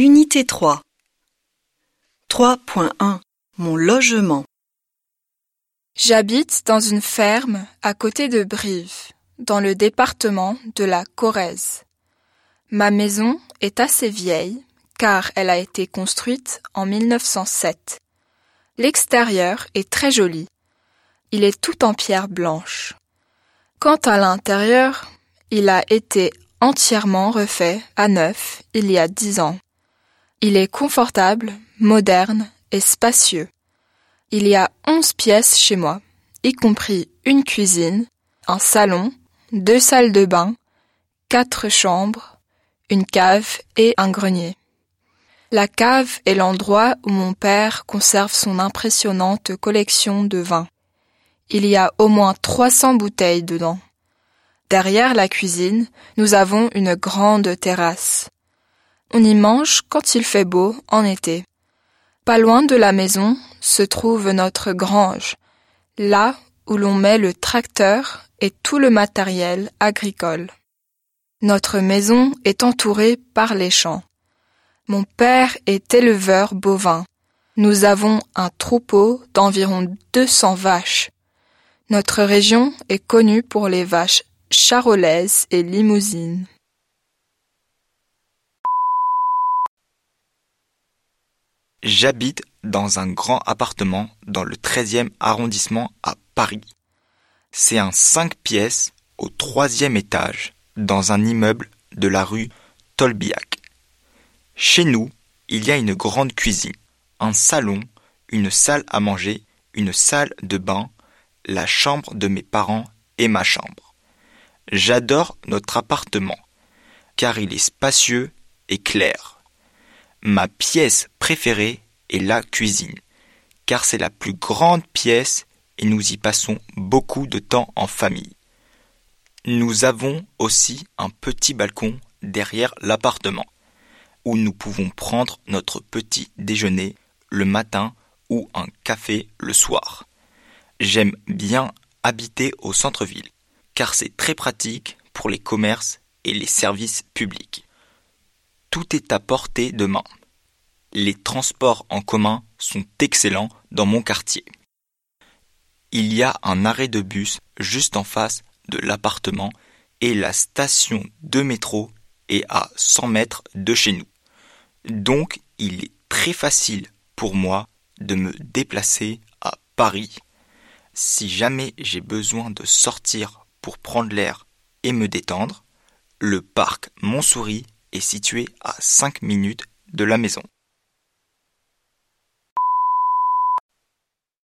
Unité 3 3.1 Mon logement J'habite dans une ferme à côté de Brive, dans le département de la Corrèze. Ma maison est assez vieille car elle a été construite en 1907. L'extérieur est très joli. Il est tout en pierre blanche. Quant à l'intérieur, il a été entièrement refait à neuf il y a dix ans. Il est confortable, moderne et spacieux. Il y a onze pièces chez moi, y compris une cuisine, un salon, deux salles de bain, quatre chambres, une cave et un grenier. La cave est l'endroit où mon père conserve son impressionnante collection de vins. Il y a au moins 300 bouteilles dedans. Derrière la cuisine, nous avons une grande terrasse. On y mange quand il fait beau en été. Pas loin de la maison se trouve notre grange, là où l'on met le tracteur et tout le matériel agricole. Notre maison est entourée par les champs. Mon père est éleveur bovin. Nous avons un troupeau d'environ 200 vaches. Notre région est connue pour les vaches charolaises et limousines. J'habite dans un grand appartement dans le 13e arrondissement à Paris. C'est un 5 pièces au troisième étage dans un immeuble de la rue Tolbiac. Chez nous, il y a une grande cuisine, un salon, une salle à manger, une salle de bain, la chambre de mes parents et ma chambre. J'adore notre appartement, car il est spacieux et clair. Ma pièce préférée est la cuisine, car c'est la plus grande pièce et nous y passons beaucoup de temps en famille. Nous avons aussi un petit balcon derrière l'appartement, où nous pouvons prendre notre petit déjeuner le matin ou un café le soir. J'aime bien habiter au centre-ville, car c'est très pratique pour les commerces et les services publics. Tout est à portée de main. Les transports en commun sont excellents dans mon quartier. Il y a un arrêt de bus juste en face de l'appartement et la station de métro est à 100 mètres de chez nous. Donc il est très facile pour moi de me déplacer à Paris. Si jamais j'ai besoin de sortir pour prendre l'air et me détendre, le parc Montsouris est situé à 5 minutes de la maison.